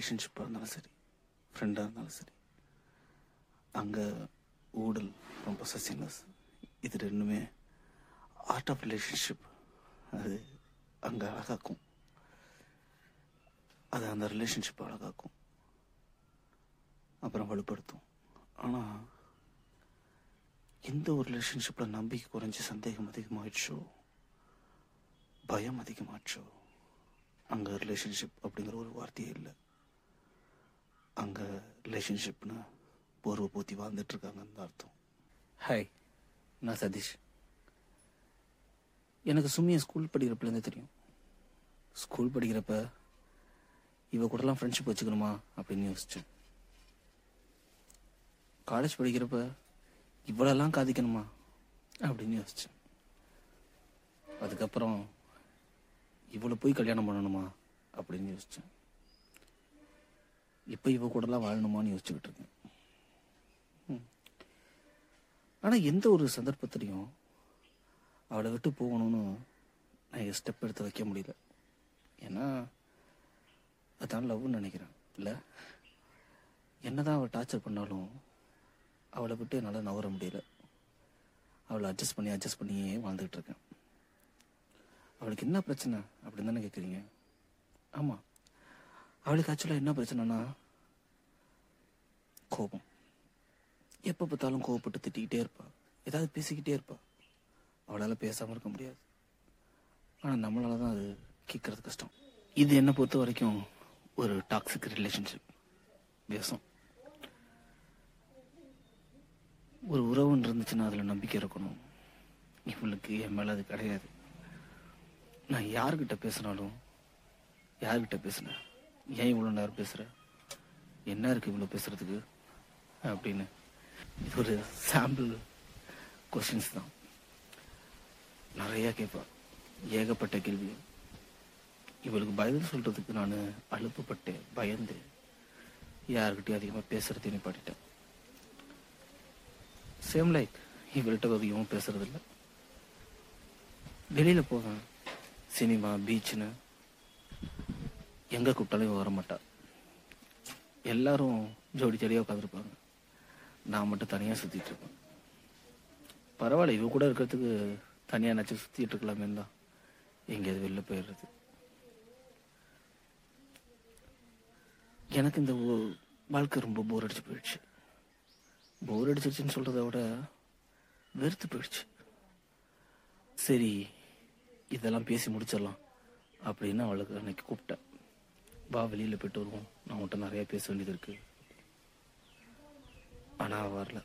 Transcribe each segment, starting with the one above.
ரிலேஷன்ஷிப்பாக இருந்தாலும் சரி ஃப்ரெண்டாக இருந்தாலும் சரி அங்கே ஊடல் ரொம்ப சசினஸ் இது ரெண்டுமே ஆர்ட் ஆஃப் ரிலேஷன்ஷிப் அது அங்கே அழகாக்கும். அது அந்த ரிலேஷன்ஷிப் அழகாக்கும். அப்புறம் வலுப்படுத்தும். ஆனால் எந்த ஒரு ரிலேஷன்ஷிப்பில் நம்பிக்கை குறைஞ்சி சந்தேகம் அதிகமாகிடுச்சோ பயம் அதிகமாச்சோ அங்கே ரிலேஷன்ஷிப் அப்படிங்கிற ஒரு வார்த்தையே இல்லை. அங்கே ரிலேஷன்ஷிப்னு போர்வை பூத்தி வாழ்ந்துட்டுருக்காங்கன்னு அர்த்தம். ஹாய் நான் சதீஷ். எனக்கு சும்மியை ஸ்கூல் படிக்கிறப்பலேருந்து தெரியும். ஸ்கூல் படிக்கிறப்ப இவ கூடலாம் ஃப்ரெண்ட்ஷிப் வச்சுக்கணுமா அப்படின்னு யோசிச்சேன். காலேஜ் படிக்கிறப்ப இவ்வளோலாம் காதிக்கணுமா அப்படின்னு யோசித்தேன் அதுக்கப்புறம் இவ்வளோ போய் கல்யாணம் பண்ணணுமா அப்படின்னு யோசித்தேன் இப்போ இவ கூடலாம் வாழணுமான்னு யோசிச்சுக்கிட்டு இருக்கேன் ம். எந்த ஒரு சந்தர்ப்பத்திலையும் அவளை விட்டு போகணும்னு நான் ஸ்டெப் எடுத்து வைக்க முடியல. ஏன்னா அதான் லவ்னு நினைக்கிறேன். இல்லை? என்னதான் அவள் டார்ச்சர் பண்ணாலும் அவளை விட்டு என்னால் நவர முடியல. அவளை அட்ஜஸ்ட் பண்ணி அட்ஜஸ்ட் பண்ணியே வாழ்ந்துக்கிட்டு இருக்கேன் அவளுக்கு என்ன பிரச்சனை அப்படின்னு தானே கேட்குறீங்க ஆமாம் அவளுக்கு ஆக்சுவலாக என்ன பிரச்சனைனா கோபம். எப்போ பார்த்தாலும் கோவப்பட்டு திட்டிக்கிட்டே இருப்பா. ஏதாவது பேசிக்கிட்டே இருப்பா. அவளால் பேசாமல் இருக்க முடியாது. ஆனால் நம்மளால தான் அது கேட்கறது கஷ்டம். இது என்னை பொறுத்த வரைக்கும் ஒரு டாக்ஸிக் ரிலேஷன்ஷிப் பேசும் ஒரு உறவுன்னு இருந்துச்சுன்னா அதில் நம்பிக்கை இருக்கணும். இவளுக்கு என் மேலே அது கிடையாது. நான் யார்கிட்ட பேசினாலும் யார்கிட்ட பேசுனேன் ஏன் இவ்வளோ நேரம் பேசுகிற என்ன இருக்குது இவ்வளோ பேசுகிறதுக்கு அப்படின்னு. இது ஒரு சாம்பிள் கொஸ்டின்ஸ் தான். நிறையா கேட்பான் ஏகப்பட்ட கேள்வி இவளுக்கு பதில் சொல்கிறதுக்கு நான் அழுப்புப்பட்டேன் பயந்து. யாருக்கிட்டையும் அதிகமாக பேசுறதையும் நிப்பாட்டிட்டேன். சேம் லைக் இவள்கிட்ட அதிகமாக பேசுகிறதில்ல வெளியில் போவேன். சினிமா பீச்சுன்னு எங்கே கூப்பிட்டாலும் இவ வர மாட்டா எல்லாரும் ஜோடி ஜோடியாக உட்காந்துருப்பாங்க நான் மட்டும் தனியாக சுற்றிட்டு இருப்பேன் பரவாயில்ல இவ கூட இருக்கிறதுக்கு தனியாக நச்சு சுற்றிட்டு இருக்கலாமே தான். எங்கேயாவது வெளில போயிடுறது. எனக்கு இந்த ஓ- வாழ்க்கை ரொம்ப போர் அடிச்சு போயிடுச்சு. போர் அடிச்சிருச்சுன்னு சொல்கிறத விட வெறுத்து போயிடுச்சு. சரி இதெல்லாம் பேசி முடிச்சிடலாம் அப்படின்னு அவளுக்கு அன்னைக்கு கூப்பிட்டேன். வா வெளியில் போயிட்டு வருவோம். நான் உன்கிட்ட நிறையா பேச வேண்டியது இருக்குது ஆனால் வரல.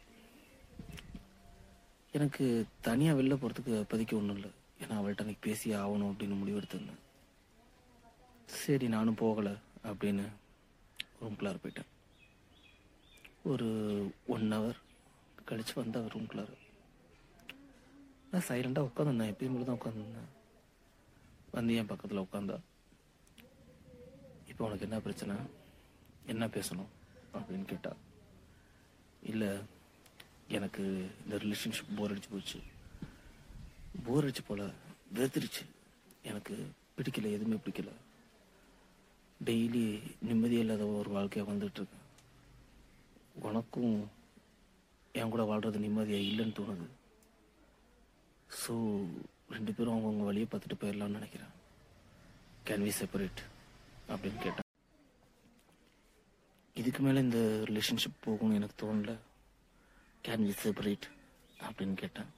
எனக்கு தனியாக வெளில போகிறதுக்கு அப்போதைக்கு ஒன்றும் இல்லை. ஏன்னா அவள்கிட்ட அன்னைக்கு பேசி ஆகணும் அப்படின்னு முடிவெடுத்திருந்தேன் சரி நானும் போகலை அப்படின்னு ரூம்குள்ளார போயிட்டேன். ஒரு ஒன் ஹவர் கழித்து வந்த அவர் ரூம்குள்ளார நான் சைலண்டாக உட்காந்துருந்தேன் எப்பயும் போல தான் உட்காந்துருந்தேன் வந்து என் பக்கத்தில் உட்காந்தா இப்போ உனக்கு என்ன பிரச்சனை? என்ன பேசணும்? அப்படின்னு கேட்டால் இல்லை எனக்கு இந்த ரிலேஷன்ஷிப் போர் அடிச்சு போச்சு. போர் அடிச்சு போல வெறுத்துருச்சு எனக்கு பிடிக்கல எதுவுமே பிடிக்கல. டெய்லி நிம்மதியே இல்லாத ஒரு வாழ்க்கையாக வந்துட்டுருக்கேன் உனக்கும் என் கூட வாழ்கிறது நிம்மதியாக இல்லைன்னு தோணுது. ஸோ ரெண்டு பேரும் அவங்கவுங்க வழியை பார்த்துட்டு போயிடலாம்னு நினைக்கிறேன். கேன் வி செப்பரேட் அப்படின்னு கேட்டேன். இதுக்கு மேலே இந்த ரிலேஷன்ஷிப் போகும்னு எனக்கு தோணல. கேன் வி செப்பரேட் அப்படின்னு கேட்டேன்.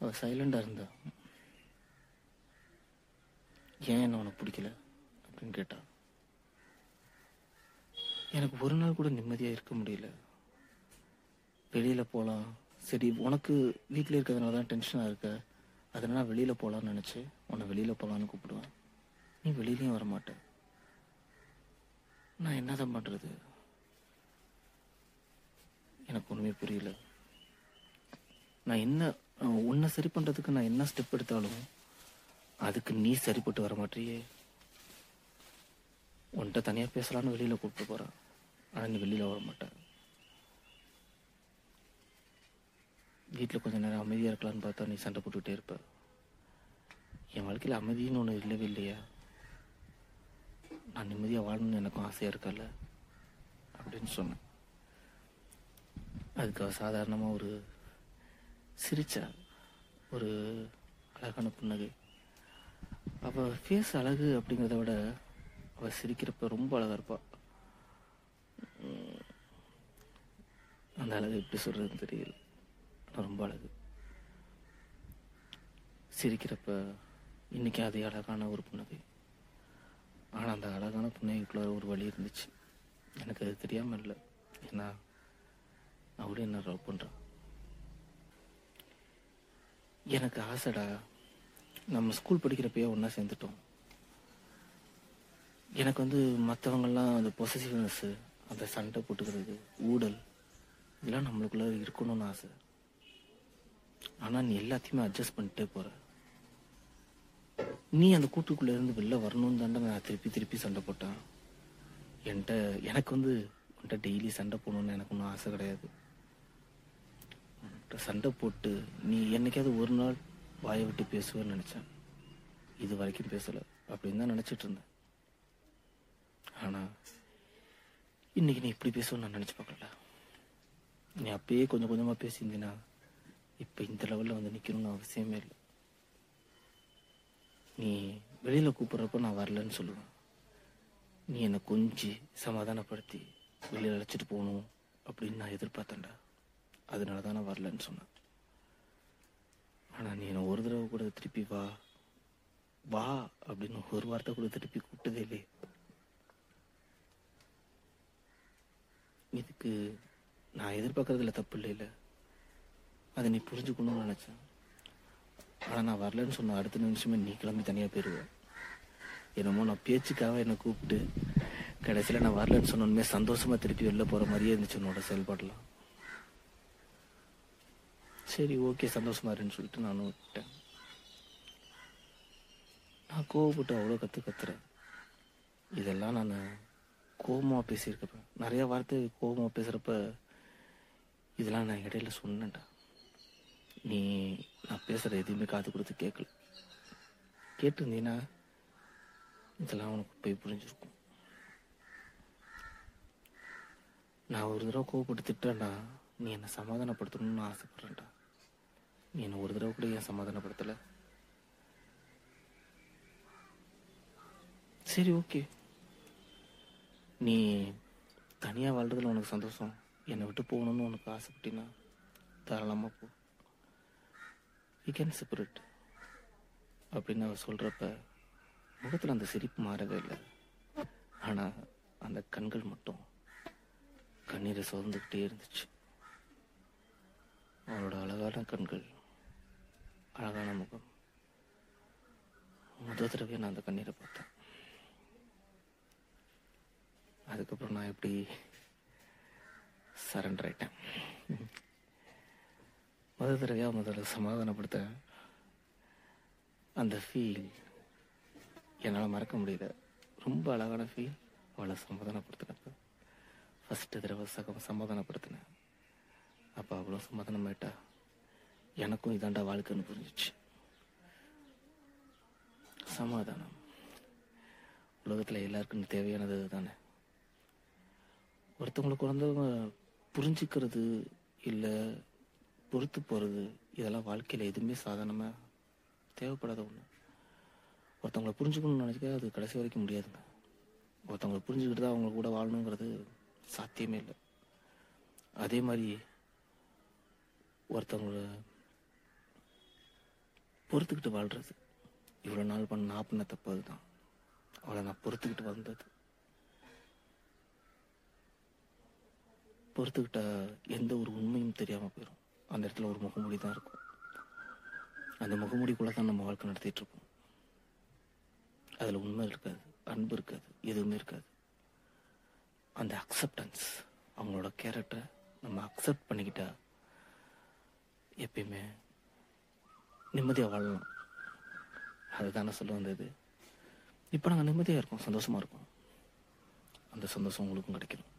அவள் சைலண்டாக இருந்தா ஏன் என்ன உனக்கு பிடிக்கல? அப்படின்னு கேட்டா எனக்கு ஒரு நாள் கூட நிம்மதியாக இருக்க முடியல. வெளியில் போகலாம் சரி உனக்கு வீட்டில் இருக்கிறதுனால தான் டென்ஷனாக இருக்க. அதனால் வெளியில் போகலான்னு நினச்சி உன்னை வெளியில் போகலான்னு கூப்பிடுவேன். நீ வெளியிலையும் வர மாட்டேன் நான் என்னதான் பண்ணுறது எனக்கு ஒன்றுமே புரியல. நான் என்ன உன்னை சரி பண்ணுறதுக்கு நான் என்ன ஸ்டெப் எடுத்தாலும் அதுக்கு நீ சரிப்பட்டு வர மாட்டியே. உன்கிட்ட தனியாக பேசலான்னு வெளியில் கூப்பிட்டு போகிறேன் ஆனால் நீ வெளியில் வர மாட்டேன். வீட்டில் கொஞ்ச நேரம் அமைதியாக இருக்கலாம்னு பார்த்தா நீ சண்டை போட்டுக்கிட்டே இருப்ப. என் வாழ்க்கையில் அமைதின்னு ஒன்று இல்லவே இல்லையா. நான் நிம்மதியாக வாழணும்னு எனக்கும் ஆசையாக இருக்கல அப்படின்னு சொன்னேன். அதுக்கு அவள் சாதாரணமாக ஒரு சிரிச்சா ஒரு அழகான புன்னகை. அவள் ஃபேஸ் அழகு அப்படிங்கிறத விட அவள் சிரிக்கிறப்ப ரொம்ப அழகாக இருப்பாள் அந்த அழகு எப்படி சொல்கிறதுன்னு தெரியல. ரொம்ப அழகு. சிரிக்கிறப்ப இன்னைக்கு அதே அழகான ஒரு புன்னகை. ஆனால் அந்த அழகான புன்னகைக்குள்ள ஒரு வழி இருந்துச்சு. எனக்கு அது தெரியாமல் இல்லை. ஏன்னா அவளே என்ன லவ் பண்ணுறான் எனக்கு ஆசைடா நம்ம ஸ்கூல் படிக்கிறப்பயே ஒன்றா சேர்ந்துட்டோம். எனக்கு வந்து மற்றவங்கெல்லாம் அந்த பொசசிவ்னஸ்ஸு அந்த சண்டை போட்டுக்கிறது ஊடல் இதெல்லாம் நம்மளுக்குள்ள இருக்கணும்னு ஆசை. ஆனால் நீ எல்லாத்தையுமே அட்ஜஸ்ட் பண்ணிட்டே போகிற நீ அந்த கூட்டுக்குள்ள இருந்து வெளில வரணும்னு தாண்டா நான் திருப்பி திருப்பி சண்டை போட்டேன். என்கிட்ட எனக்கு வந்து உன்கிட்ட டெய்லி சண்டை போடணும்னு எனக்கு ஒன்றும் ஆசை கிடையாது. உன்கிட்ட சண்டை போட்டு நீ என்னைக்காவது ஒரு நாள் வாயை விட்டு பேசுவேன்னு நினச்சேன். இது வரைக்கும் பேசலை. அப்படின்னு தான் நினச்சிட்டு இருந்தேன். ஆனால் இன்னைக்கு நீ இப்படி பேசுவேன்னு நான் நினச்சி பார்க்கல. நீ அப்பயே கொஞ்சம் கொஞ்சமாக பேசியிருந்தீன்னா இப்போ இந்த லெவலில் வந்து நிற்கணும்னு அவசியமே இல்லை. நீ வெளியில் கூப்பிட்றப்ப நான் வரலன்னு சொல்லுவேன். நீ என்னை கொஞ்சி சமாதானப்படுத்தி வெளியில் அழைச்சிட்டு போகணும் அப்படின்னு நான் எதிர்பார்த்தேன்டா. அதனால தான் நான் வரலன்னு சொன்னேன். ஆனால் நீ என்னை ஒரு தடவை கூட திருப்பி வா. வா அப்படின்னு ஒரு வார்த்தை கூட திருப்பி கூப்பிட்டதே இல்லையே. இதுக்கு நான் எதிர்பார்க்கறதுல தப்பு இல்லை இல்லை அதை நீ புரிஞ்சுக்கணும்னு நினச்சேன். ஆனால் நான் வரலன்னு சொன்ன அடுத்த நிமிஷமே நீ கிளம்பி தனியாக போயிடுவேன் என்னமோ நான் பேச்சுக்காக என்னை கூப்பிட்டு கடைசியில் நான் வரலன்னு சொன்னோன்னே சந்தோஷமாக திருப்பி வெளில போகிற மாதிரியே இருந்துச்சு உன்னோட செயல்பாடெலாம். சரி ஓகே சந்தோஷமா இருன்னு சொல்லிட்டு நானும் விட்டேன். நான் கோவப்பட்டு அவ்வளோ கற்று கத்துறேன். இதெல்லாம் நான் கோபமாக பேசியிருக்கப்ப நிறையா வார்த்தை கோபமாக பேசுகிறப்ப இதெல்லாம் நான் இடையில சொன்னேன்டா. நீ நான் பேசுகிற எதுவுமே காது கொடுத்து கேட்கல கேட்டிருந்தீன்னா இதெல்லாம் உனக்கு போய் புரிஞ்சிருக்கும். நான் ஒரு தடவை கோவப்பட்டு திட்டேன்டா நீ என்னை சமாதானப்படுத்தணும்னு ஆசைப்பட்றேன்டா. நீ என்னை ஒரு தடவை கூட ஏன் சமாதானப்படுத்தலை? சரி ஓகே. நீ தனியாக வாழ்றதுல உனக்கு சந்தோஷம். என்னை விட்டு போகணும்னு உனக்கு ஆசைப்பட்டினா தாராளமாக போ. யூ கேன் செப்பரேட் அப்படின்னு அவர் சொல்கிறப்ப முகத்தில் அந்த சிரிப்பு மாறவே இல்லை. ஆனால் அந்த கண்கள் மட்டும் கண்ணீரை சோர்ந்துக்கிட்டே இருந்துச்சு. அவளோட அழகான கண்கள் அழகான முகம். முதல் தடவை நான் அந்த கண்ணீரை பார்த்தேன். அதுக்கப்புறம் நான் எப்படி சரண்டர் ஆயிட்டேன். முதல் தடவையாக முதல்ல சமாதானப்படுத்த அந்த ஃபீல் என்னால் மறக்க முடியல. ரொம்ப அழகான ஃபீல் அவளை சமாதானப்படுத்தினப்ப. ஃபஸ்ட்டு தடவை சகம் சமாதானப்படுத்தினேன். அப்போ அவ்வளோ சமாதானமாயிட்டா. எனக்கும் இதாண்டா வாழ்க்கைன்னு புரிஞ்சிச்சு. சமாதானம். உலகத்தில் எல்லாருக்கும் தேவையானது தானே ஒருத்தவங்களை குழந்தைங்க புரிஞ்சுக்கிறது இல்லை பொறுத்து போகிறது இதெல்லாம் வாழ்க்கையில் எதுவுமே சாதாரணமாக தேவைப்படாத ஒன்று ஒருத்தவங்களை புரிஞ்சுக்கணும்னு நினச்சிக்க அது கடைசி வரைக்கும் முடியாதுங்க. ஒருத்தவங்களை புரிஞ்சுக்கிட்டு தான் அவங்க கூட வாழணுங்கிறது சாத்தியமே இல்லை. அதே மாதிரி ஒருத்தவங்கள பொறுத்துக்கிட்டு வாழ்கிறது இவ்வளோ நாள் பண்ண நான் பண்ண தப்பு அதுதான். அவளை நான் பொறுத்துக்கிட்டு வந்தது. பொறுத்துக்கிட்ட எந்த ஒரு உண்மையும் தெரியாமல் போயிடும் அந்த இடத்துல ஒரு முகமூடி தான் இருக்கும். அந்த முகமூடிக்குள்ளே தான் நம்ம வாழ்க்கை நடத்திட்டுருக்கோம் அதில் உண்மை இருக்காது அன்பு இருக்காது எதுவுமே இருக்காது. அந்த அக்செப்டன்ஸ் அவங்களோட கேரக்டரை நம்ம அக்செப்ட் பண்ணிக்கிட்டா எப்பயுமே நிம்மதியாக வாழலாம். அதுதானே சொல்ல வந்தது. இப்போ நாங்கள் நிம்மதியாக இருக்கோம் சந்தோஷமாக இருக்கோம். அந்த சந்தோஷம் உங்களுக்கும் கிடைக்கணும்.